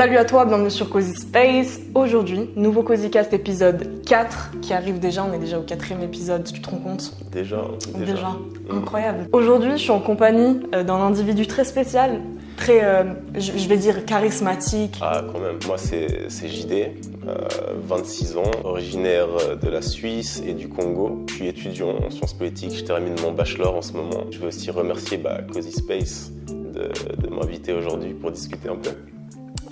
Salut à toi, bienvenue sur Cozy Space. Aujourd'hui, nouveau Cozy Cast épisode 4 qui arrive déjà, on est déjà au quatrième épisode, tu te rends compte Déjà, Déjà, incroyable. Aujourd'hui, je suis en compagnie euh, d'un individu très spécial, très, euh, je vais dire, charismatique. Ah, quand même. Moi, c'est c'est JD, euh, 26 ans, originaire de la Suisse et du Congo. Je suis étudiant en sciences politiques, je termine mon bachelor en ce moment. Je veux aussi remercier bah, Cozy Space de, de m'inviter aujourd'hui pour discuter un peu.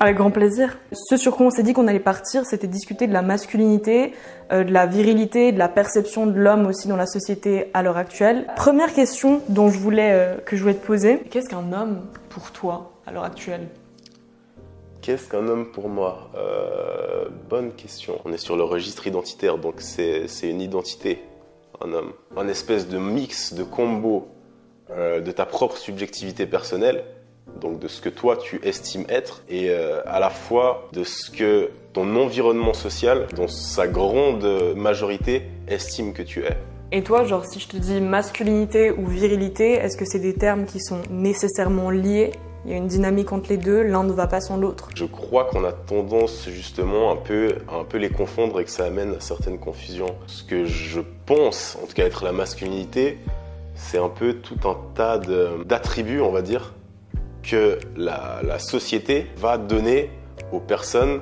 Avec grand plaisir. Ce sur quoi on s'est dit qu'on allait partir, c'était discuter de la masculinité, euh, de la virilité, de la perception de l'homme aussi dans la société à l'heure actuelle. Première question dont je voulais, euh, que je voulais te poser, qu'est-ce qu'un homme pour toi à l'heure actuelle? Qu'est-ce qu'un homme pour moi? Euh, Bonne question. On est sur le registre identitaire, donc c'est c'est une identité, un homme. Un espèce de mix, de combo euh, de ta propre subjectivité personnelle, donc de ce que toi tu estimes être, et euh, à la fois de ce que ton environnement social, dans sa grande majorité, estime que tu es. Et toi, genre, si je te dis masculinité ou virilité, est-ce que c'est des termes qui sont nécessairement liés? Il y a une dynamique entre les deux, l'un ne va pas sans l'autre. Je crois qu'on a tendance justement un peu, à un peu les confondre et que ça amène à certaines confusions. Ce que je pense, en tout cas être la masculinité, c'est un peu tout un tas d'attributs, on va dire, que la, société va donner aux personnes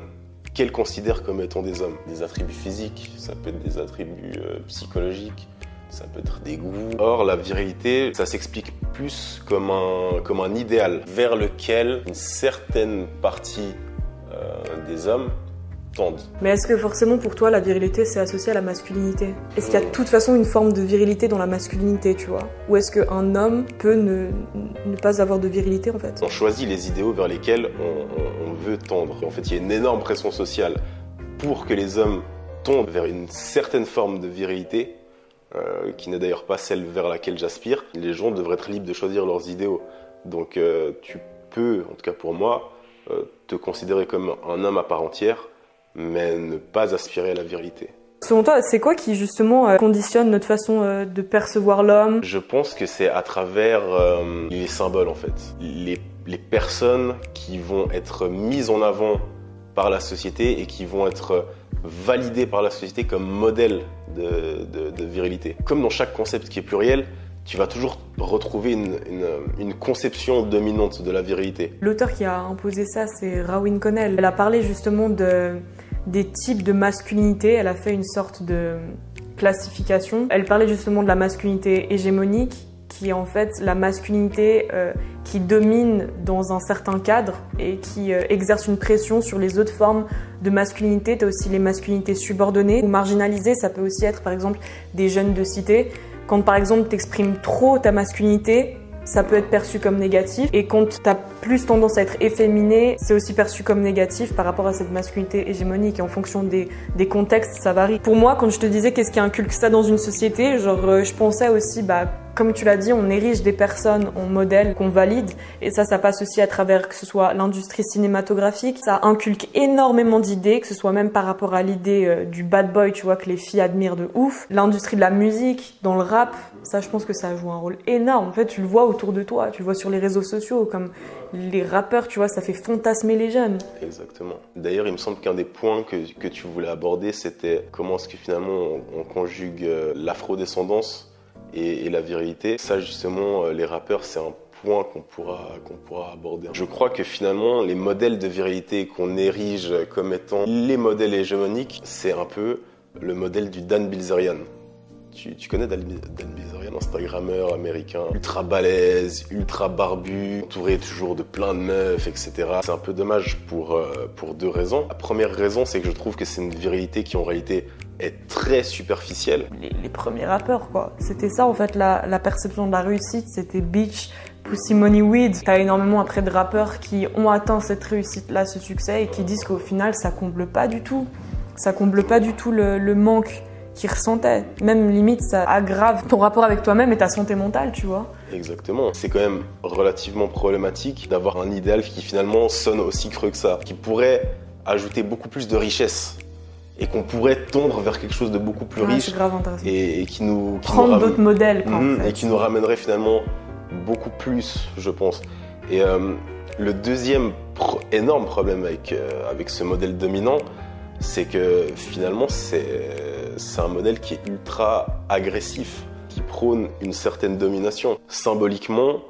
qu'elle considère comme étant des hommes. Des attributs physiques, ça peut être des attributs euh, psychologiques, ça peut être des goûts. Or, la virilité, ça s'explique plus comme un, comme un idéal vers lequel une certaine partie euh, des hommes tendent. Mais est-ce que forcément pour toi la virilité c'est associé à la masculinité? Est-ce qu'il y a de toute façon une forme de virilité dans la masculinité, tu vois? Ou est-ce qu'un homme peut ne, ne pas avoir de virilité en fait? On choisit les idéaux vers lesquels on, on- on veut tendre. En fait, il y a une énorme pression sociale pour que les hommes tondent vers une certaine forme de virilité, euh, qui n'est d'ailleurs pas celle vers laquelle j'aspire. Les gens devraient être libres de choisir leurs idéaux. Donc euh, tu peux, en tout cas pour moi, euh, te considérer comme un homme à part entière, mais ne pas aspirer à la virilité. Selon toi, c'est quoi qui justement euh, conditionne notre façon euh, de percevoir l'homme? Je pense que c'est à travers euh, les symboles en fait. Les, les personnes qui vont être mises en avant par la société et qui vont être validées par la société comme modèle de, de- de virilité. Comme dans chaque concept qui est pluriel, tu vas toujours retrouver une, une- une conception dominante de la virilité. L'auteur qui a imposé ça, c'est Rawin Connell. Elle a parlé justement de, des types de masculinité. Elle a fait une sorte de classification. Elle parlait justement de la masculinité hégémonique, qui est en fait la masculinité euh, qui domine dans un certain cadre et qui euh, exerce une pression sur les autres formes de masculinité. Tu as aussi les masculinités subordonnées ou marginalisées. Ça peut aussi être par exemple des jeunes de cité. Quand par exemple tu exprimes trop ta masculinité, ça peut être perçu comme négatif. Et quand tu as plus tendance à être efféminé, c'est aussi perçu comme négatif par rapport à cette masculinité hégémonique. Et en fonction des, des contextes, ça varie. Pour moi, quand je te disais qu'est-ce qui inculque ça dans une société, genre, euh, je pensais aussi, bah, comme tu l'as dit, on érige des personnes en modèles qu'on valide. Et ça, ça passe aussi à travers que ce soit l'industrie cinématographique. Ça inculque énormément d'idées, que ce soit même par rapport à l'idée euh, du bad boy, tu vois, que les filles admirent de ouf. L'industrie de la musique, dans le rap, ça, je pense que ça joue un rôle énorme. En fait, tu le vois autour de toi, tu le vois sur les réseaux sociaux, comme les rappeurs, tu vois, ça fait fantasmer les jeunes. Exactement. D'ailleurs, il me semble qu'un des points que, que tu voulais aborder, c'était comment est-ce que finalement on, on conjugue euh, l'afrodescendance et, la virilité. Ça, justement, euh, les rappeurs, c'est un point qu'on pourra, pourra aborder. Je crois que finalement, les modèles de virilité qu'on érige comme étant les modèles hégémoniques, c'est un peu le modèle du Dan Bilzerian. Tu, connais Dan, Dan Bilzerian, Instagrammeur américain, ultra balèze, ultra barbu, entouré toujours de plein de meufs, etc. C'est un peu dommage pour, euh, pour deux raisons. La première raison, c'est que je trouve que c'est une virilité qui en réalité est très superficielle. Les, les premiers rappeurs, quoi. C'était ça, en fait, la, la perception de la réussite, c'était bitch, pussy money weed. T'as énormément après de rappeurs qui ont atteint cette réussite-là, ce succès, et qui disent qu'au final, ça comble pas du tout. Ça comble pas du tout le, le manque qu'ils ressentaient. Même limite, ça aggrave ton rapport avec toi-même et ta santé mentale, tu vois. Exactement. C'est quand même relativement problématique d'avoir un idéal qui finalement sonne aussi creux que ça, qui pourrait ajouter beaucoup plus de richesse et qu'on pourrait tendre vers quelque chose de beaucoup plus Ouais, riche c'est grave et, et qui nous qui Prendre d'autres modèles, quoi, en Mhm, fait. et qui nous ramènerait finalement beaucoup plus, je pense. Et euh, Le deuxième énorme problème avec, euh, avec ce modèle dominant, c'est que finalement c'est un modèle qui est ultra agressif, qui prône une certaine domination. Symboliquement,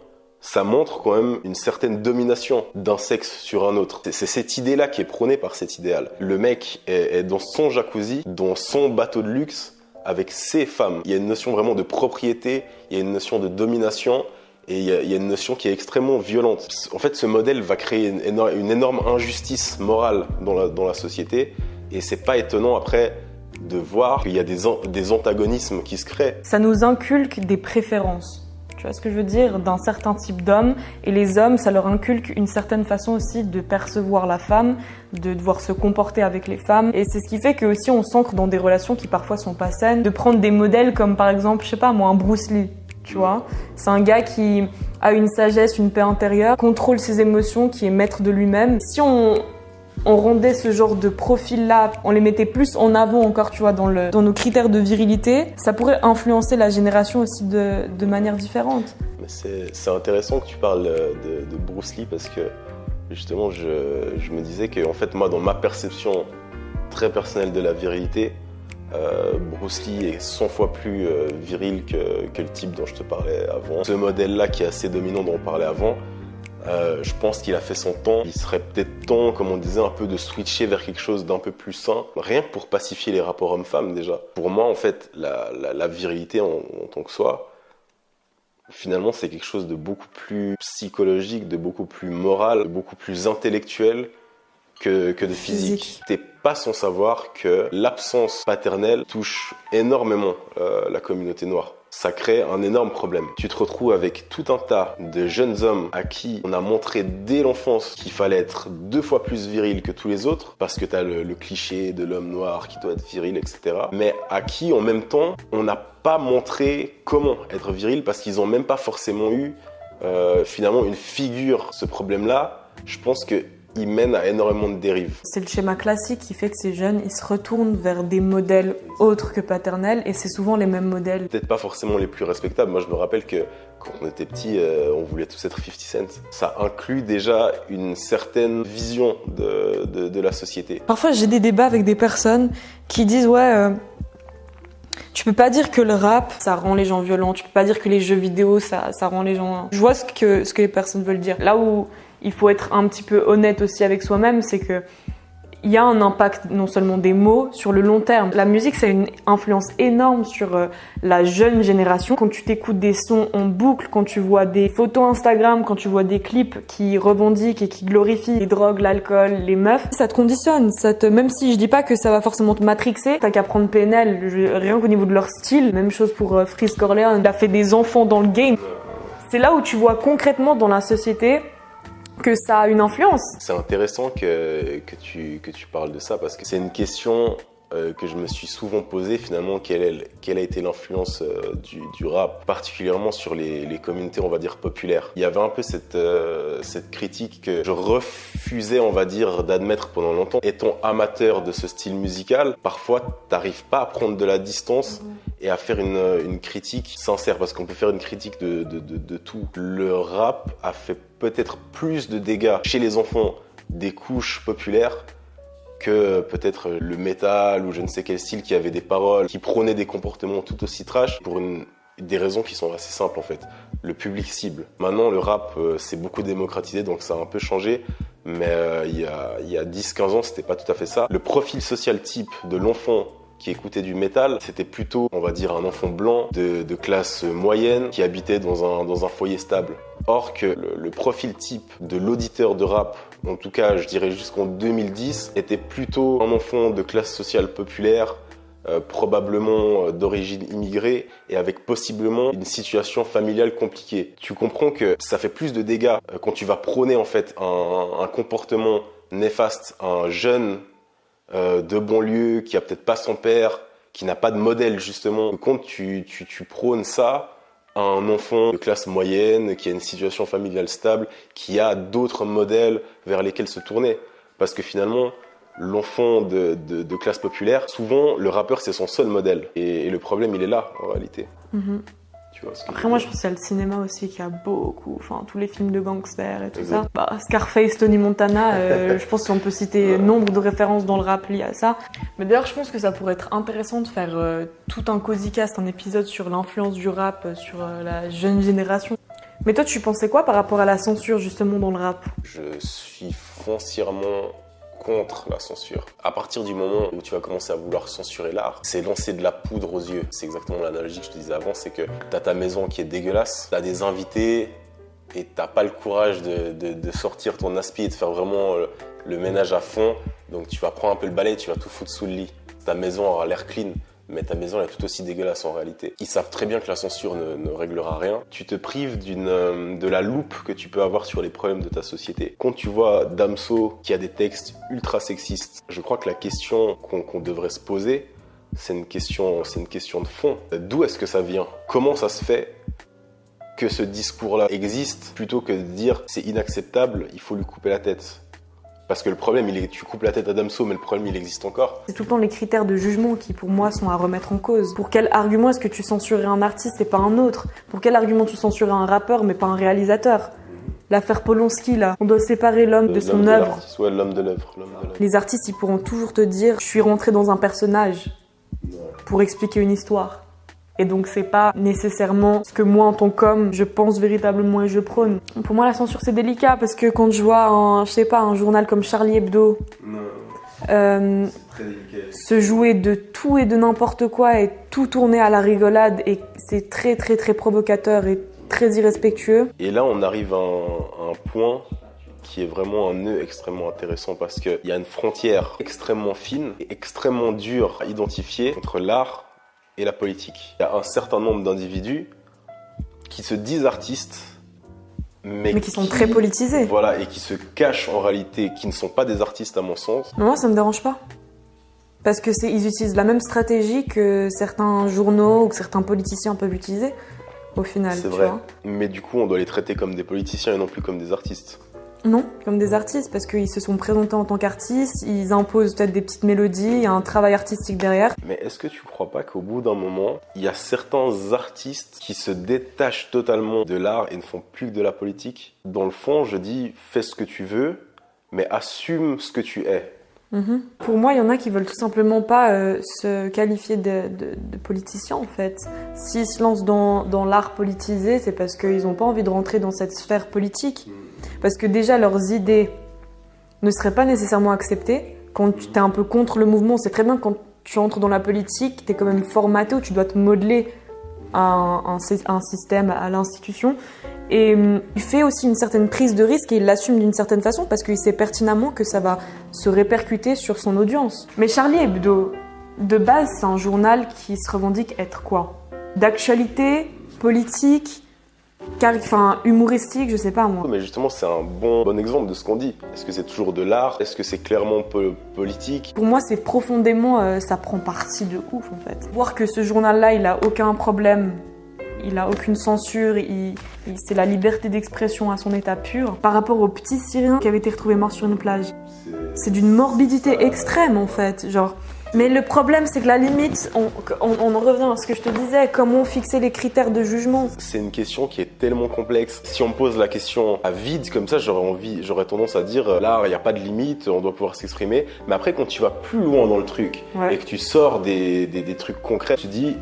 ça montre quand même une certaine domination d'un sexe sur un autre. C'est cette idée-là qui est prônée par cet idéal. Le mec est, dans son jacuzzi, dans son bateau de luxe, avec ses femmes. Il y a une notion vraiment de propriété, il y a une notion de domination, et il y, a, une notion qui est extrêmement violente. En fait, ce modèle va créer une, énorme, injustice morale dans la, société, et c'est pas étonnant après de voir qu'il y a des, des antagonismes qui se créent. Ça nous inculque des préférences tu vois ce que je veux dire? D'un certain type d'homme. Et les hommes, ça leur inculque une certaine façon aussi de percevoir la femme, de devoir se comporter avec les femmes. Et c'est ce qui fait que aussi on s'ancre dans des relations qui parfois sont pas saines. De prendre des modèles comme par exemple, je sais pas moi, un Bruce Lee. Tu vois C'est un gars qui a une sagesse, une paix intérieure, contrôle ses émotions, qui est maître de lui-même. Si on, on rendait ce genre de profil-là, on les mettait plus en avant encore, tu vois, dans, nos critères de virilité, ça pourrait influencer la génération aussi de, manière différente. C'est intéressant que tu parles de, Bruce Lee parce que justement, je, je me disais que en fait, moi, dans ma perception très personnelle de la virilité, euh, Bruce Lee est 100 fois plus euh, viril que, que, le type dont je te parlais avant. Ce modèle-là qui est assez dominant dont on parlait avant, euh, je pense qu'il a fait son temps. Il serait peut-être temps, comme on disait, un peu de switcher vers quelque chose d'un peu plus sain. Rien que pour pacifier les rapports hommes-femmes déjà. Pour moi, en fait, la, virilité en, tant que soi, finalement, c'est quelque chose de beaucoup plus psychologique, de beaucoup plus moral, de beaucoup plus intellectuel que, de physique. T'es pas sans savoir que l'absence paternelle touche énormément euh, la communauté noire ça crée un énorme problème. Tu te retrouves avec tout un tas de jeunes hommes à qui on a montré dès l'enfance qu'il fallait être deux fois plus viril que tous les autres, parce que tu as le, cliché de l'homme noir qui doit être viril, etc. Mais à qui, en même temps, on n'a pas montré comment être viril, parce qu'ils n'ont même pas forcément eu euh, finalement une figure. Ce problème-là, je pense que il mène à énormément de dérives. C'est le schéma classique qui fait que ces jeunes, ils se retournent vers des modèles autres que paternels et c'est souvent les mêmes modèles. Peut-être pas forcément les plus respectables. Moi, je me rappelle que quand on était petit, euh, on voulait tous être 50 Cent. Ça inclut déjà une certaine vision de, de, la société. Parfois, j'ai des débats avec des personnes qui disent ouais. Euh, tu peux pas dire que le rap, ça rend les gens violents. Tu peux pas dire que les jeux vidéo, ça, ça rend les gens. Je vois ce que, ce que les personnes veulent dire. Là où il faut être un petit peu honnête aussi avec soi-même, c'est que il y a un impact non seulement des mots sur le long terme. La musique, ça a une influence énorme sur euh, la jeune génération. Quand tu t'écoutes des sons en boucle, quand tu vois des photos Instagram, quand tu vois des clips qui revendiquent et qui glorifient les drogues, l'alcool, les meufs, ça te conditionne. Ça te, même si je dis pas que ça va forcément te matrixer, t'as qu'à prendre PNL, rien qu'au niveau de leur style. Même chose pour euh, Freeze Corleone, il a fait des enfants dans le game. C'est là où tu vois concrètement dans la société que ça a une influence. C'est intéressant que, que, tu, que tu parles de ça parce que c'est une question euh, que je me suis souvent posée finalement quelle, est, quelle a été l'influence euh, du, du, rap, particulièrement sur les, les, communautés on va dire populaires. Il y avait un peu cette, euh, cette critique que je refusais on va dire d'admettre pendant longtemps. Étant amateur de ce style musical, parfois t'arrives pas à prendre de la distance mhm. Et à faire une, critique sincère parce qu'on peut faire une critique de tout. Le rap a fait peut-être plus de dégâts chez les enfants des couches populaires que peut-être le métal ou je ne sais quel style qui avait des paroles, qui prônait des comportements tout aussi trash pour des raisons qui sont assez simples en fait. Le public cible. Maintenant, le rap euh, s'est beaucoup démocratisé, donc ça a un peu changé. Mais euh, il y a, il y a 10-15 ans, c'était pas tout à fait ça. Le profil social type de l'enfant qui écoutait du métal, c'était plutôt, on va dire, un enfant blanc de, classe moyenne qui habitait dans un, dans un foyer stable. Or que le, profil type de l'auditeur de rap, en tout cas je dirais jusqu'en 2010, était plutôt un enfant de classe sociale populaire, euh, probablement euh, d'origine immigrée et avec possiblement une situation familiale compliquée. Tu comprends que ça fait plus de dégâts euh, quand tu vas prôner en fait un, un comportement néfaste à un jeune euh, de banlieue qui a peut-être pas son père, qui n'a pas de modèle justement. Quand tu, tu, tu prônes ça à un enfant de classe moyenne, qui a une situation familiale stable, qui a d'autres modèles vers lesquels se tourner. Parce que finalement, l'enfant de, de, classe populaire, souvent le rappeur c'est son seul modèle. Et, le problème il est là en réalité. Mhm. Tu vois Après, moi, je pense qu'il y a le cinéma aussi qui a beaucoup. Enfin, tous les films de gangsters et tout Exact. ça. Bah, Scarface, Tony Montana, euh, je pense qu'on peut citer Ouais. nombre de références dans le rap liées à ça. Mais d'ailleurs, je pense que ça pourrait être intéressant de faire euh, tout un cozy cast, un épisode sur l'influence du rap euh, sur euh, la jeune génération. Mais toi, tu pensais quoi par rapport à la censure justement dans le rap? Je suis foncièrement contre la censure. À partir du moment où tu vas commencer à vouloir censurer l'art, c'est lancer de la poudre aux yeux. C'est exactement l'analogie que je te disais avant, c'est que t'as ta maison qui est dégueulasse, t'as des invités et t'as pas le courage de, de- sortir ton aspi et de faire vraiment euh, le ménage à fond. Donc tu vas prendre un peu le balai, tu vas tout foutre sous le lit. Ta maison aura l'air clean. Mais ta maison est tout aussi dégueulasse en réalité. Ils savent très bien que la censure ne, réglera rien. Tu te prives euh, de la loupe que tu peux avoir sur les problèmes de ta société. Quand tu vois Damso qui a des textes ultra sexistes, je crois que la question qu'on, qu'on devrait se poser, c'est une question, c'est une question de fond. D'où est-ce que ça vient? Comment ça se fait que ce discours-là existe plutôt que de dire c'est inacceptable, il faut lui couper la tête? Parce que le problème, il est, tu coupes la tête à Damso, mais le problème, il existe encore. C'est tout le temps les critères de jugement qui, pour moi, sont à remettre en cause. Pour quel argument est-ce que tu censurerais un artiste et pas un autre? Pour quel argument tu censurerais un rappeur mais pas un réalisateur? L'affaire Polonski, là, on doit séparer l'homme de son œuvre. l'artiste, Ouais, l'homme de l'œuvre. l'homme de l'œuvre. Les artistes, ils pourront toujours te dire je suis rentré dans un personnage pour expliquer une histoire. Et donc c'est pas nécessairement ce que moi en tant qu'homme je pense véritablement et je prône. Pour moi la censure c'est délicat parce que quand je vois un, je sais pas, un journal comme Charlie Hebdo Non, euh, c'est très délicat. se jouer de tout et de n'importe quoi et tout tourner à la rigolade et c'est très très très provocateur et très irrespectueux. Et là, on arrive à un, à un point qui est vraiment un nœud extrêmement intéressant parce qu'il y a une frontière extrêmement fine et extrêmement dure à identifier entre l'art et la politique. Il y a un certain nombre d'individus qui se disent artistes, mais, Mais qui sont très politisés. Voilà, et qui se cachent en réalité, qui ne sont pas des artistes à mon sens. Moi, ça me dérange pas. Parce que c'est, ils utilisent la même stratégie que certains journaux ou que certains politiciens peuvent utiliser, au final. C'est tu vrai. vois. Mais du coup, on doit les traiter comme des politiciens et non plus comme des artistes. Non, comme des artistes, parce qu'ils se sont présentés en tant qu'artistes, ils imposent peut-être des petites mélodies, il y a un travail artistique derrière. Mais est-ce que tu crois pas qu'au bout d'un moment, il y a certains artistes qui se détachent totalement de l'art et ne font plus que de la politique? Dans le fond, je dis fais ce que tu veux, mais assume ce que tu es. Mhm. Pour moi, il y en a qui veulent tout simplement pas euh, se qualifier de, de, de politiciens, en fait. S'ils se lancent dans, dans l'art politisé, c'est parce qu'ils n'ont pas envie de rentrer dans cette sphère politique. Parce que déjà, leurs idées ne seraient pas nécessairement acceptées. Quand tu es un peu contre le mouvement, c'est très bien quand tu entres dans la politique, tu es quand même formaté ou tu dois te modeler à un, système, à l'institution. Et hum, il fait aussi une certaine prise de risque et il l'assume d'une certaine façon parce qu'il sait pertinemment que ça va se répercuter sur son audience. Mais Charlie Hebdo, de base, c'est un journal qui se revendique être quoi? D'actualité, politique, enfin, humoristique, je sais pas moi. Mais justement, c'est un bon, bon exemple de ce qu'on dit. Est-ce que c'est toujours de l'art? Est-ce que c'est clairement po- politique? Pour moi, c'est profondément, euh, ça prend parti de ouf en fait. Voir que ce journal-là, il a aucun problème, il a aucune censure, il, il- c'est la liberté d'expression à son état pur. Par rapport au petit Syrien qui avait été retrouvé mort sur une plage, c'est d'une morbidité extrême en fait, genre. Mais le problème, c'est que la limite, on, on- on en revient à ce que je te disais, comment fixer les critères de jugement? C'est une question qui est tellement complexe. Si on me pose la question à vide comme ça, j'aurais envie, j'aurais tendance à dire euh, là, il n'y a pas de limite, on doit pouvoir s'exprimer. Mais après, quand tu vas plus loin dans le truc Ouais. et que tu sors des, des, des trucs concrets, tu dis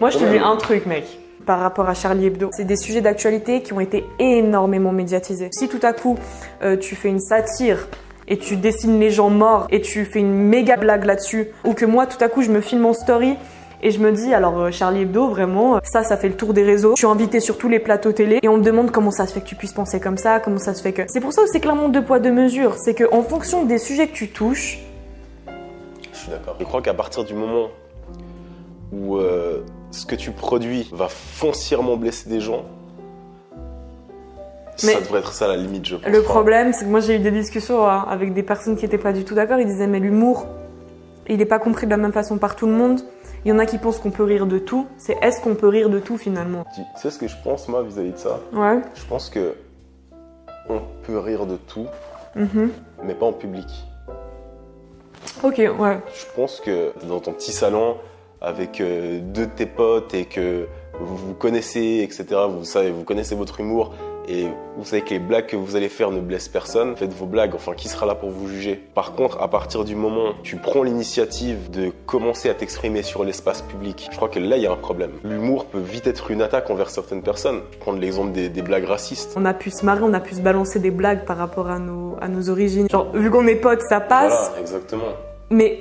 Moi, je te dis un truc, mec. Par rapport à Charlie Hebdo, c'est des sujets d'actualité qui ont été énormément médiatisés. Si tout à coup euh, tu fais une satire et tu dessines les gens morts et tu fais une méga blague là-dessus, ou que moi tout à coup je me filme en story et je me dis alors euh, Charlie Hebdo vraiment euh, ça ça fait le tour des réseaux. Je suis invitée sur tous les plateaux télé et on me demande comment ça se fait que tu puisses penser comme ça, comment ça se fait que. C'est pour ça que clairement deux poids deux mesures, c'est que en fonction des sujets que tu touches, Je suis d'accord. Je crois qu'à partir du moment où euh, ce que tu produis va foncièrement blesser des gens, Mais ça devrait être ça la limite, je pense. Le problème, c'est que moi j'ai eu des discussions hein, avec des personnes qui étaient pas du tout d'accord. Ils disaient mais l'humour, il est pas compris de la même façon par tout le monde. Il y en a qui pensent qu'on peut rire de tout. C'est est-ce qu'on peut rire de tout finalement? Tu sais ce que je pense moi vis-à-vis de ça? Ouais. Je pense que on peut rire de tout, Mhm. mais pas en public. Ok, ouais. Je pense que dans ton petit salon, avec euh, deux de tes potes et que vous vous connaissez, etc. Vous savez, vous connaissez votre humour et vous savez que les blagues que vous allez faire ne blessent personne. Faites vos blagues. Enfin, qui sera là pour vous juger? Par contre, à partir du moment où tu prends l'initiative de commencer à t'exprimer sur l'espace public, je crois que là, il y a un problème. L'humour peut vite être une attaque envers certaines personnes. Prendre l'exemple des, des blagues racistes. On a pu se marrer, on a pu se balancer des blagues par rapport à nos, à nos origines. Genre, vu qu'on est potes, ça passe. Voilà, exactement. Mais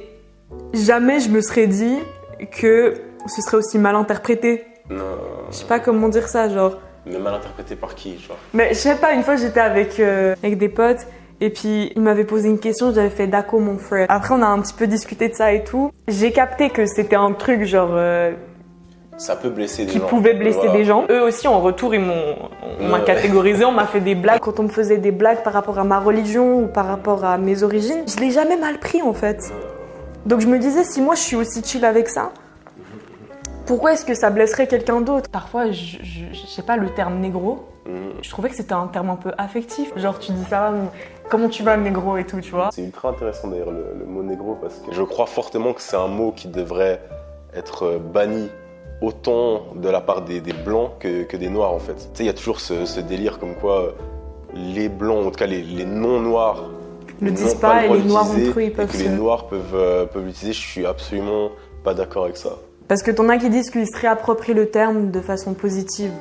jamais je me serais dit que ce serait aussi mal interprété. Non. Je sais pas comment dire ça, genre. Mais mal interprété par qui, genre? Mais je sais pas, une fois j'étais avec, euh, avec des potes et puis il m'avait posé une question, j'avais fait d'accord mon frère. Après on a un petit peu discuté de ça et tout. J'ai capté que c'était un truc genre euh, Ça peut blesser des qui gens. pouvait blesser Voilà. des gens. Eux aussi en retour ils m'ont on m'a catégorisé, on m'a fait des blagues. Quand on me faisait des blagues par rapport à ma religion ou par rapport à mes origines, je l'ai jamais mal pris en fait. Donc je me disais si moi je suis aussi chill avec ça, pourquoi est-ce que ça blesserait quelqu'un d'autre? Parfois je, je, je sais pas le terme négro. Mhm. Je trouvais que c'était un terme un peu affectif. Genre, tu dis ça comment tu vas, négro et tout, tu vois? C'est ultra intéressant d'ailleurs le, le mot négro parce que je crois fortement que c'est un mot qui devrait être banni autant de la part des, des blancs que, que des noirs en fait. Tu sais, il y a toujours ce, ce délire comme quoi euh, les blancs, en tout cas les, les non-noirs, n'ont disent pas et les noirs entre eux, ils et peuvent que se- les noirs peuvent, euh, peuvent l'utiliser. Je suis absolument pas d'accord avec ça. Parce que t'en as qui disent qu'ils se réapproprient le terme de façon positive.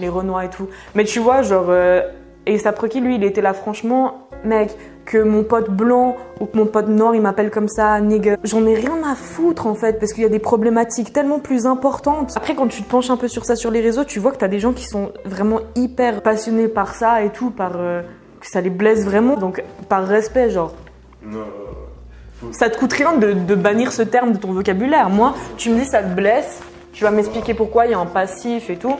Les Renois et tout. Mais tu vois, genre. Euh, et Saproki, lui, il était là, franchement, mec, que mon pote blanc ou que mon pote noir, il m'appelle comme ça, nigga. J'en ai rien à foutre, en fait, parce qu'il y a des problématiques tellement plus importantes. Après, quand tu te penches un peu sur ça sur les réseaux, tu vois que t'as des gens qui sont vraiment hyper passionnés par ça et tout, par. euh, que ça les blesse vraiment. Donc, par respect, genre. Ça te coûte rien de, de bannir ce terme de ton vocabulaire. Moi, tu me dis ça te blesse, tu vas m'expliquer pourquoi il y a un passif et tout.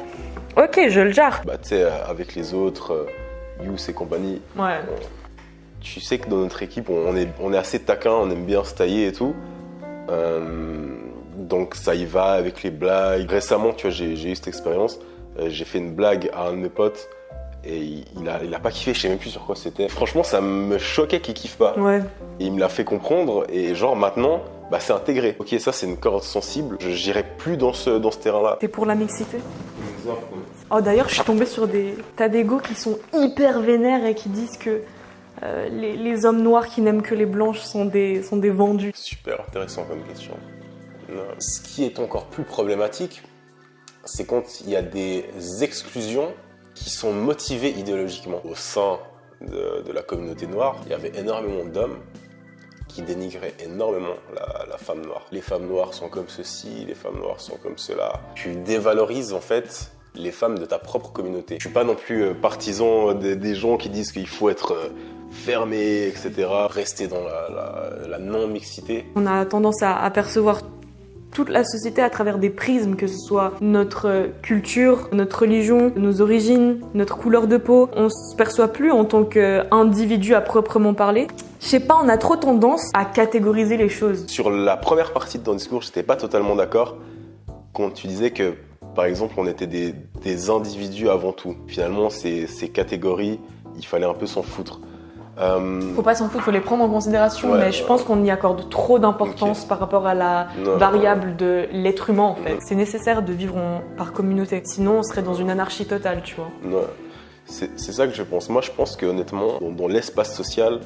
Ok, je le gère. Bah, tu sais, euh, avec les autres, euh, Yous et compagnie, Ouais. tu sais que dans notre équipe, on est, on est assez taquin, on aime bien se tailler et tout. Euh, donc ça y va avec les blagues. Récemment, tu vois, j'ai eu cette expérience. Euh, j'ai fait une blague à un de mes potes et il, a, il a pas kiffé, je sais même plus sur quoi c'était. Franchement, ça me choquait qu'il kiffe pas. Ouais. Et il me l'a fait comprendre et genre maintenant, bah, c'est intégré. Ok, ça c'est une corde sensible. Je n'irai plus dans ce, dans ce terrain-là. T'es pour la mixité Oh, d'ailleurs, je suis tombée sur des tas d'égos qui sont hyper vénères et qui disent que euh, les, les hommes noirs qui n'aiment que les blanches sont des, sont des vendus. Super intéressant comme question. Non. Ce qui est encore plus problématique, c'est quand il y a des exclusions qui sont motivées idéologiquement. Au sein de, la communauté noire, il y avait énormément d'hommes qui dénigraient énormément la, femme noire. Les femmes noires sont comme ceci, les femmes noires sont comme cela. Tu dévalorises en fait les femmes de ta propre communauté. Je suis pas non plus euh, partisan des, gens qui disent qu'il faut être euh, fermé, etc. Rester dans la, non-mixité. On a tendance à apercevoir toute la société à travers des prismes, que ce soit notre euh, culture, notre religion, nos origines, notre couleur de peau. On se perçoit plus en tant qu'individu à proprement parler. Je sais pas, on a trop tendance à catégoriser les choses. Sur la première partie de ton discours, j'étais pas totalement d'accord quand tu disais que, par exemple, on était des, individus avant tout. Finalement, ces catégories, il fallait un peu s'en foutre. Euh, Faut pas s'en foutre, faut les prendre en considération, Ouais, mais je ouais. pense qu'on y accorde trop d'importance par rapport à la non, variable de l'être humain en fait. C'est nécessaire de vivre en- par communauté, sinon on serait dans une anarchie totale, tu vois. non. C'est ça que je pense. Moi, je pense que honnêtement, dans, dans l'espace social,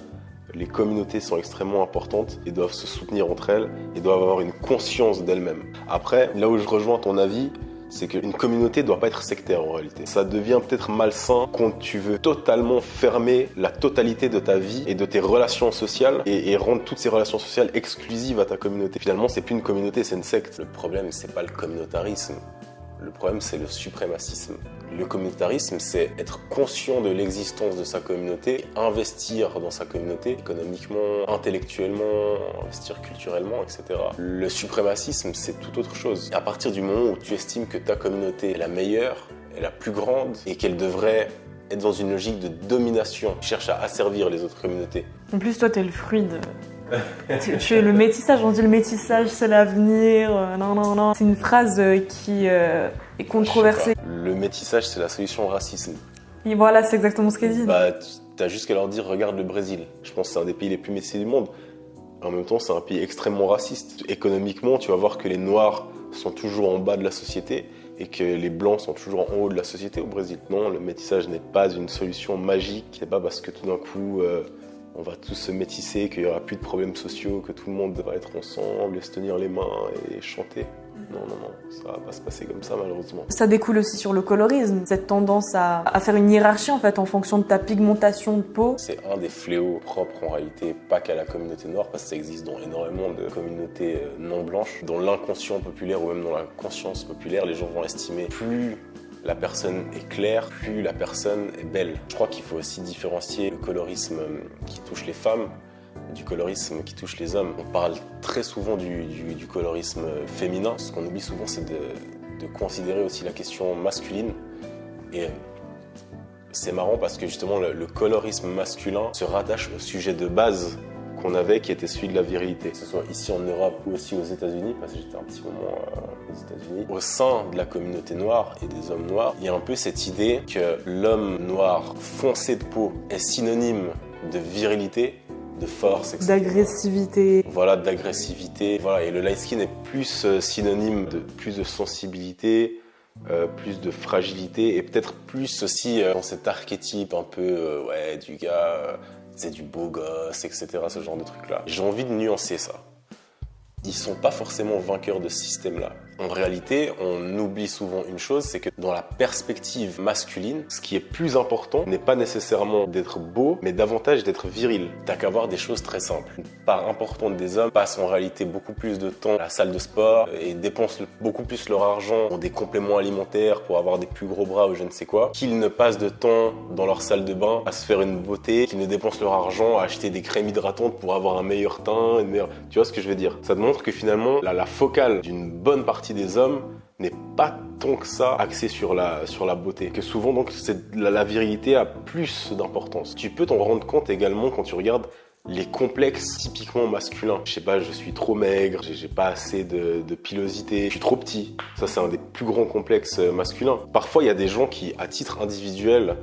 les communautés sont extrêmement importantes et doivent se soutenir entre elles et doivent avoir une conscience d'elles-mêmes. Après, là où je rejoins ton avis, c'est qu'une communauté doit pas être sectaire en réalité. Ça devient peut-être malsain quand tu veux totalement fermer la totalité de ta vie et de tes relations sociales et, et rendre toutes ces relations sociales exclusives à ta communauté. Finalement, c'est plus une communauté, c'est une secte. Le problème, c'est pas le communautarisme. Le problème, c'est le suprémacisme. Le communautarisme, c'est être conscient de l'existence de sa communauté, investir dans sa communauté économiquement, intellectuellement, investir culturellement, etc. Le suprémacisme, c'est tout autre chose. À partir du moment où tu estimes que ta communauté est la meilleure, est la plus grande et qu'elle devrait être dans une logique de domination, tu cherches à asservir les autres communautés. En plus, toi, t'es le fruit de. Tu, le métissage, on dit le métissage, c'est l'avenir. euh, non, non, non. C'est une phrase euh, qui euh, est controversée. Le métissage, c'est la solution au racisme. Et voilà, c'est exactement ce qu'elle dit. Bah, t'as juste qu'à leur dire, regarde le Brésil. Je pense que c'est un des pays les plus métissés du monde. En même temps, c'est un pays extrêmement raciste. Économiquement, tu vas voir que les Noirs sont toujours en bas de la société et que les blancs sont toujours en haut de la société au Brésil. Non, le métissage n'est pas une solution magique. C'est pas parce que tout d'un coup euh, on va tous se métisser, qu'il n'y aura plus de problèmes sociaux, que tout le monde va être ensemble et se tenir les mains et chanter. Non, non, non, ça va pas se passer comme ça malheureusement. Ça découle aussi sur le colorisme, cette tendance à, à, faire une hiérarchie en fait en fonction de ta pigmentation de peau. C'est un des fléaux propres en réalité, pas qu'à la communauté noire, parce que ça existe dans énormément de communautés euh, non blanches. Dans l'inconscient populaire ou même dans la conscience populaire, les gens vont estimer plus la personne est claire, plus la personne est belle. Je crois qu'il faut aussi différencier le colorisme qui touche les femmes du colorisme qui touche les hommes. On parle très souvent du, colorisme féminin. Ce qu'on oublie souvent, c'est de, considérer aussi la question masculine. Et c'est marrant parce que justement, le, colorisme masculin se rattache au sujet de base qu'on avait, qui était celui de la virilité. Que ce soit ici en Europe ou aussi aux États-Unis, parce que j'étais un petit moment euh, aux États-Unis. Au sein de la communauté noire et des hommes noirs, il y a un peu cette idée que l'homme noir foncé de peau est synonyme de virilité de force, etc. D'agressivité. Voilà, d'agressivité. Voilà, et le light skin est plus euh, synonyme de plus de sensibilité, euh, plus de fragilité et peut-être plus aussi euh, dans cet archétype un peu ouais du gars, c'est du beau gosse, etc. Ce genre de truc là. J'ai envie de nuancer ça. Ils sont pas forcément vainqueurs de ce système-là. En réalité, on oublie souvent une chose, c'est que dans la perspective masculine, ce qui est plus important n'est pas nécessairement d'être beau, mais davantage d'être viril. T'as qu'à voir des choses très simples. Une part importante des hommes passent en réalité beaucoup plus de temps à la salle de sport et dépensent beaucoup plus leur argent pour des compléments alimentaires, pour avoir des plus gros bras ou je ne sais quoi, qu'ils ne passent de temps dans leur salle de bain à se faire une beauté, qu'ils ne dépensent leur argent à acheter des crèmes hydratantes pour avoir un meilleur teint, une meilleure... Tu vois ce que je veux dire? Ça te que finalement, la, focale d'une bonne partie des hommes n'est pas tant que ça axé sur la, sur la beauté. Que souvent, donc, la, la virilité a plus d'importance. Tu peux t'en rendre compte également quand tu regardes les complexes typiquement masculins. Je sais pas, je suis trop maigre, j'ai pas assez de, de, pilosité, je suis trop petit. Ça, c'est un des plus grands complexes masculins. Parfois, il y a des gens qui, à titre individuel,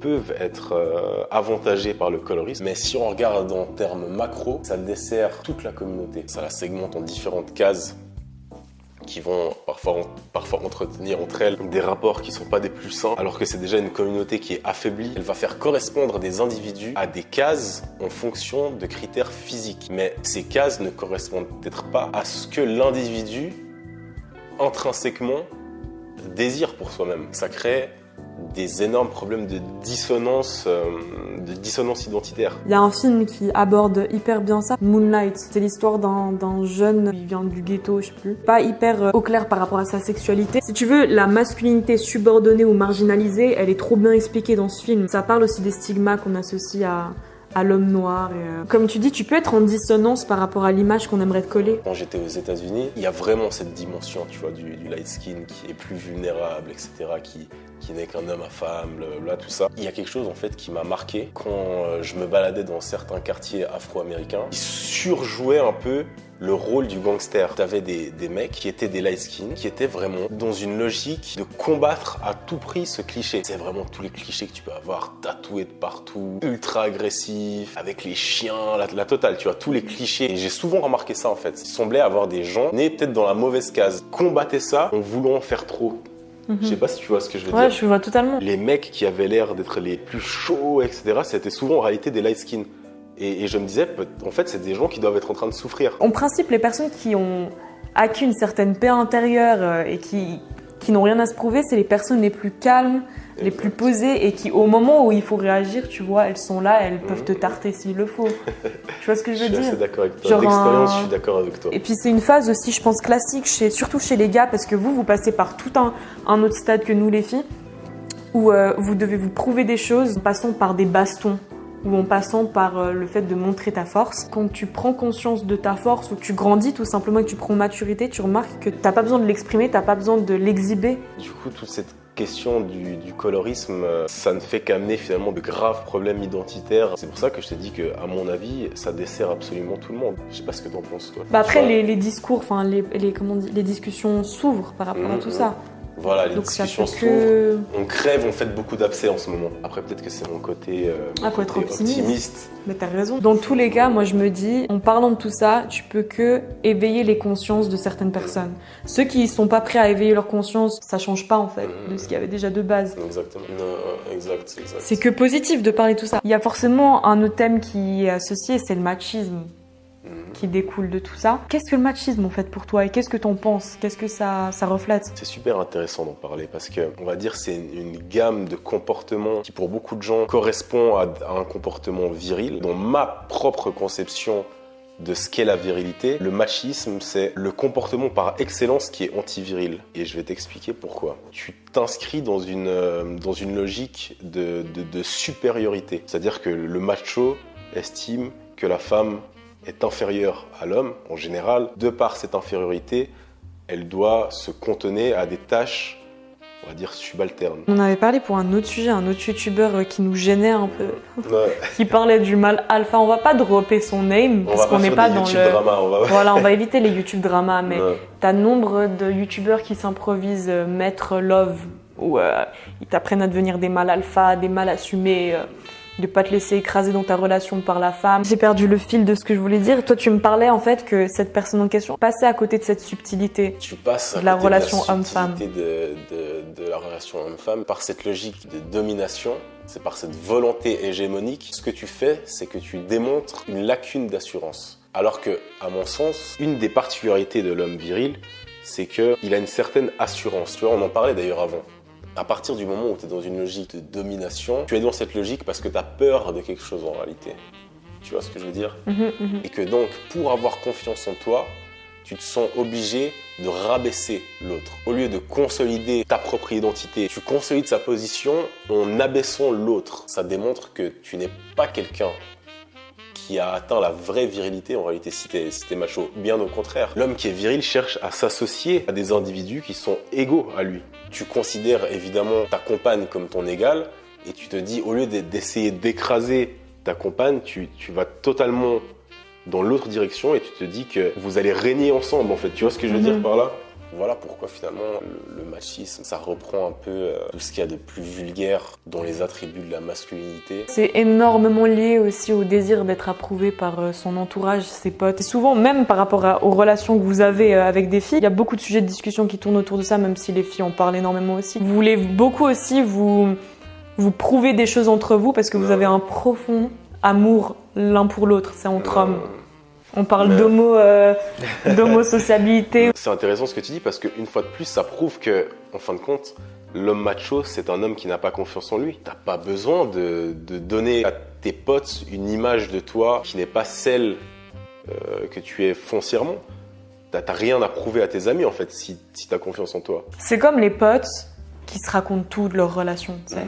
peuvent être euh, avantagés par le colorisme. Mais si on regarde en termes macro, ça dessert toute la communauté. Ça la segmente en différentes cases qui vont parfois, parfois entretenir entre elles des rapports qui sont pas des plus sains, alors que c'est déjà une communauté qui est affaiblie. Elle va faire correspondre des individus à des cases en fonction de critères physiques. Mais ces cases ne correspondent peut-être pas à ce que l'individu intrinsèquement désire pour soi-même. Ça crée des énormes problèmes de dissonance, euh, de dissonance identitaire. Il y a un film qui aborde hyper bien ça, Moonlight. C'est l'histoire d'un jeune, il vient du ghetto, je sais plus, pas hyper euh, au clair par rapport à sa sexualité. Si tu veux, la masculinité subordonnée ou marginalisée, elle est trop bien expliquée dans ce film. Ça parle aussi des stigmas qu'on associe à, à l'homme noir. Et, euh, Comme tu dis, tu peux être en dissonance par rapport à l'image qu'on aimerait te coller. Quand j'étais aux États-Unis, il y a vraiment cette dimension, tu vois, du, du, light skin qui est plus vulnérable, etc., qui, qui n'est qu'un homme à femme, là, tout ça. Il y a quelque chose en fait qui m'a marqué quand euh, je me baladais dans certains quartiers afro-américains. Ils surjouaient un peu le rôle du gangster. T'avais des, des mecs qui étaient des light skin, qui étaient vraiment dans une logique de combattre à tout prix ce cliché. C'est vraiment tous les clichés que tu peux avoir, tatoués de partout, ultra agressif, avec les chiens, la, la totale, tu vois, tous les clichés. Et j'ai souvent remarqué ça en fait. Il semblait avoir des gens nés peut-être dans la mauvaise case, combattaient ça en voulant faire trop. Je sais pas si tu vois ce que je veux dire. Ouais, je vois totalement. Les mecs qui avaient l'air d'être les plus chauds, etc., c'était souvent en réalité des light skin. Et, et je me disais, en fait, c'est des gens qui doivent être en train de souffrir. En principe, les personnes qui ont acquis une certaine paix intérieure euh, et qui, qui n'ont rien à se prouver, c'est les personnes les plus calmes, les plus posées et qui, au moment où il faut réagir, tu vois, elles sont là, elles peuvent te tarter s'il le faut. tu vois ce que je veux je dire suis assez d'accord avec toi. D'expérience, un... je suis d'accord avec toi. Et puis c'est une phase aussi, je pense, classique, chez, surtout chez les gars, parce que vous, vous passez par tout un, un autre stade que nous, les filles, où euh, vous devez vous prouver des choses en passant par des bastons ou en passant par euh, le fait de montrer ta force. Quand tu prends conscience de ta force ou tu grandis tout simplement et que tu prends maturité, tu remarques que t'as pas besoin de l'exprimer, t'as pas besoin de l'exhiber. Du coup, toute cette question du, du colorisme, euh, ça ne fait qu'amener finalement de graves problèmes identitaires. C'est pour ça que je t'ai dit que, à mon avis, ça dessert absolument tout le monde. Je sais pas ce que t'en penses toi. Bah après, les, les, discours, enfin les, les, comment on dit, les discussions s'ouvrent par rapport mmh, à tout mmh. ça. Voilà, les Donc discussions que... On crève, on fait beaucoup d'abcès en ce moment. Après, peut-être que c'est mon côté, euh, mon Ah, faut être côté optimiste. Mais t'as raison. Dans tous les cas, moi je me dis, en parlant de tout ça, tu peux que éveiller les consciences de certaines personnes. Ceux qui sont pas prêts à éveiller leur conscience, ça change pas en fait de ce qu'il y avait déjà de base. Exactement. Non, exact, exact. C'est que positif de parler de tout ça. Il y a forcément un autre thème qui est associé, c'est le machisme. Qui découle de tout ça. Qu'est-ce que le machisme en fait pour toi? Et qu'est-ce que t'en penses? Qu'est-ce que ça, ça reflète? C'est super intéressant d'en parler parce que, on va dire, c'est une gamme de comportements qui, pour beaucoup de gens, correspond à, à un comportement viril. Dans ma propre conception de ce qu'est la virilité, le machisme, c'est le comportement par excellence qui est antiviril. Et je vais t'expliquer pourquoi. Tu t'inscris dans une, euh, dans une logique de, de, de supériorité. C'est-à-dire que le macho estime que la femme est inférieure à l'homme en général. De par cette infériorité, elle doit se contenir à des tâches, on va dire, subalternes. On avait parlé pour un autre sujet, un autre youtubeur euh, qui nous gênait un peu, Ouais. qui parlait du mal alpha. On va pas dropper son name On parce qu'on pas n'est pas des dans YouTube le. drama, on va... Voilà, on va éviter les YouTube dramas, mais Ouais. t'as nombre de youtubeurs qui s'improvisent euh, maître love ou euh, ils t'apprennent à devenir des mâles alpha, des mâles assumés, euh, de pas te laisser écraser dans ta relation par la femme. J'ai perdu le fil de ce que je voulais dire. Toi, tu me parlais en fait que cette personne en question passait à côté de cette subtilité. Tu passes à De la côté relation homme-femme. De, de, de la relation homme-femme par cette logique de domination, c'est par cette volonté hégémonique. Ce que tu fais, c'est que tu démontres une lacune d'assurance. Alors que, à mon sens, une des particularités de l'homme viril, c'est qu'il a une certaine assurance. Tu vois, on en parlait d'ailleurs avant. À partir du moment où tu es dans une logique de domination, tu es dans cette logique parce que tu as peur de quelque chose en réalité. Tu vois ce que je veux dire? Mhm, mhm. et que donc, pour avoir confiance en toi, tu te sens obligé de rabaisser l'autre. Au lieu de consolider ta propre identité, tu consolides sa position en abaissant l'autre. Ça démontre que tu n'es pas quelqu'un qui a atteint la vraie virilité en réalité si t'es si macho. Bien au contraire, l'homme qui est viril cherche à s'associer à des individus qui sont égaux à lui. Tu considères évidemment ta compagne comme ton égal et tu te dis au lieu d'e- d'essayer d'écraser ta compagne, tu, tu vas totalement dans l'autre direction et tu te dis que vous allez régner ensemble en fait. Tu vois ce que je veux Mhm. dire par là? Voilà pourquoi finalement le, le machisme, ça reprend un peu euh, tout ce qu'il y a de plus vulgaire dans les attributs de la masculinité. C'est énormément lié aussi au désir d'être approuvé par euh, son entourage, ses potes. Et souvent, même par rapport à- aux relations que vous avez euh, avec des filles, il y a beaucoup de sujets de discussion qui tournent autour de ça, même si les filles en parlent énormément aussi. Vous voulez beaucoup aussi vous, vous prouver des choses entre vous parce que vous avez un profond amour l'un pour l'autre. C'est entre hommes. On parle Mais- d'homo, euh, d'homosociabilité. C'est intéressant ce que tu dis parce qu'une fois de plus, ça prouve que, en fin de compte, l'homme macho, c'est un homme qui n'a pas confiance en lui. T'as pas besoin de, de donner à tes potes une image de toi qui n'est pas celle euh, que tu es foncièrement. T'as rien à prouver à tes amis en fait si, si t'as confiance en toi. C'est comme les potes qui se racontent tout de leur relation. tu sais.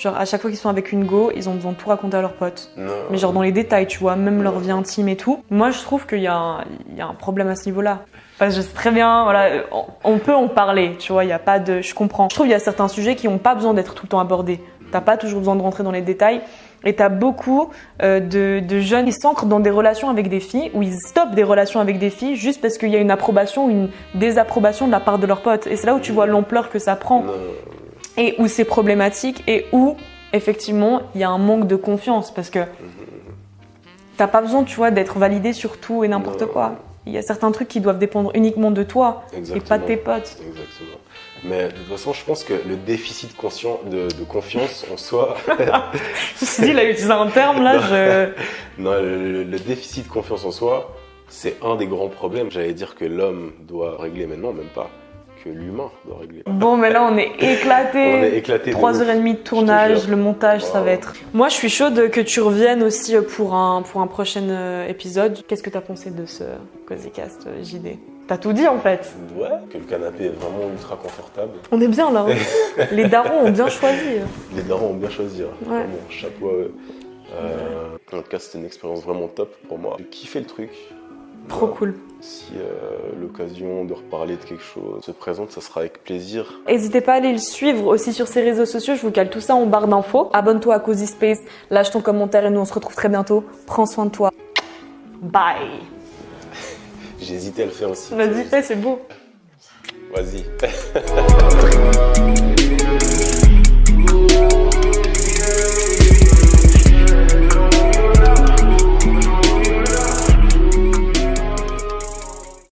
Genre, à chaque fois qu'ils sont avec une go, ils ont besoin de tout raconter à leurs potes. Non. Mais genre dans les détails, tu vois, même leur vie intime et tout. Moi, je trouve qu'il y, a un- il y a un problème à ce niveau-là. Parce que je sais très bien, voilà, on, peut en parler, tu vois, il y a pas de... Je comprends. Je trouve qu'il y a certains sujets qui n'ont pas besoin d'être tout le temps abordés. T'as pas toujours besoin de rentrer dans les détails. Et t'as beaucoup euh, de, de jeunes qui s'ancrent dans des relations avec des filles, où ils stoppent des relations avec des filles juste parce qu'il y a une approbation ou une désapprobation de la part de leurs potes. Et c'est là où tu vois l'ampleur que ça prend Non. Et où c'est problématique et où effectivement il y a un manque de confiance parce que t'as pas besoin tu vois d'être validé sur tout et n'importe quoi il y a certains trucs qui doivent dépendre uniquement de toi et pas de tes potes Exactement. Mais de toute façon, je pense que le déficit conscient de, de confiance en soi, je dis il a utilisé un terme là je non, le, le déficit de confiance en soi, c'est un des grands problèmes. J'allais dire que l'homme doit régler, mais non, même pas. Que l'humain doit régler. bon mais là on est éclaté On est éclaté. de 3h30 de tournage, le montage, ça va être. Moi, je suis chaude que tu reviennes aussi pour un, pour un prochain euh, épisode. Qu'est-ce que t'as pensé de ce CozyCast euh, JD T'as tout dit en fait. Ouais, que le canapé est vraiment ultra confortable. On est bien là. hein. Les darons ont bien choisi. Les darons ont bien choisi. hein. Ouais. Chapeau à eux. Euh, en tout cas, c'était une expérience vraiment top pour moi. J'ai kiffé le truc. Trop Voilà. cool. Si euh, l'occasion de reparler de quelque chose se présente, ça sera avec plaisir. N'hésitez pas à aller le suivre aussi sur ses réseaux sociaux. Je vous cale tout ça en barre d'infos. Abonne-toi à Cozy Space, lâche ton commentaire et nous on se retrouve très bientôt. Prends soin de toi. Bye. J'ai hésité à le faire aussi. Vas-y, fais, c'est beau. Vas-y.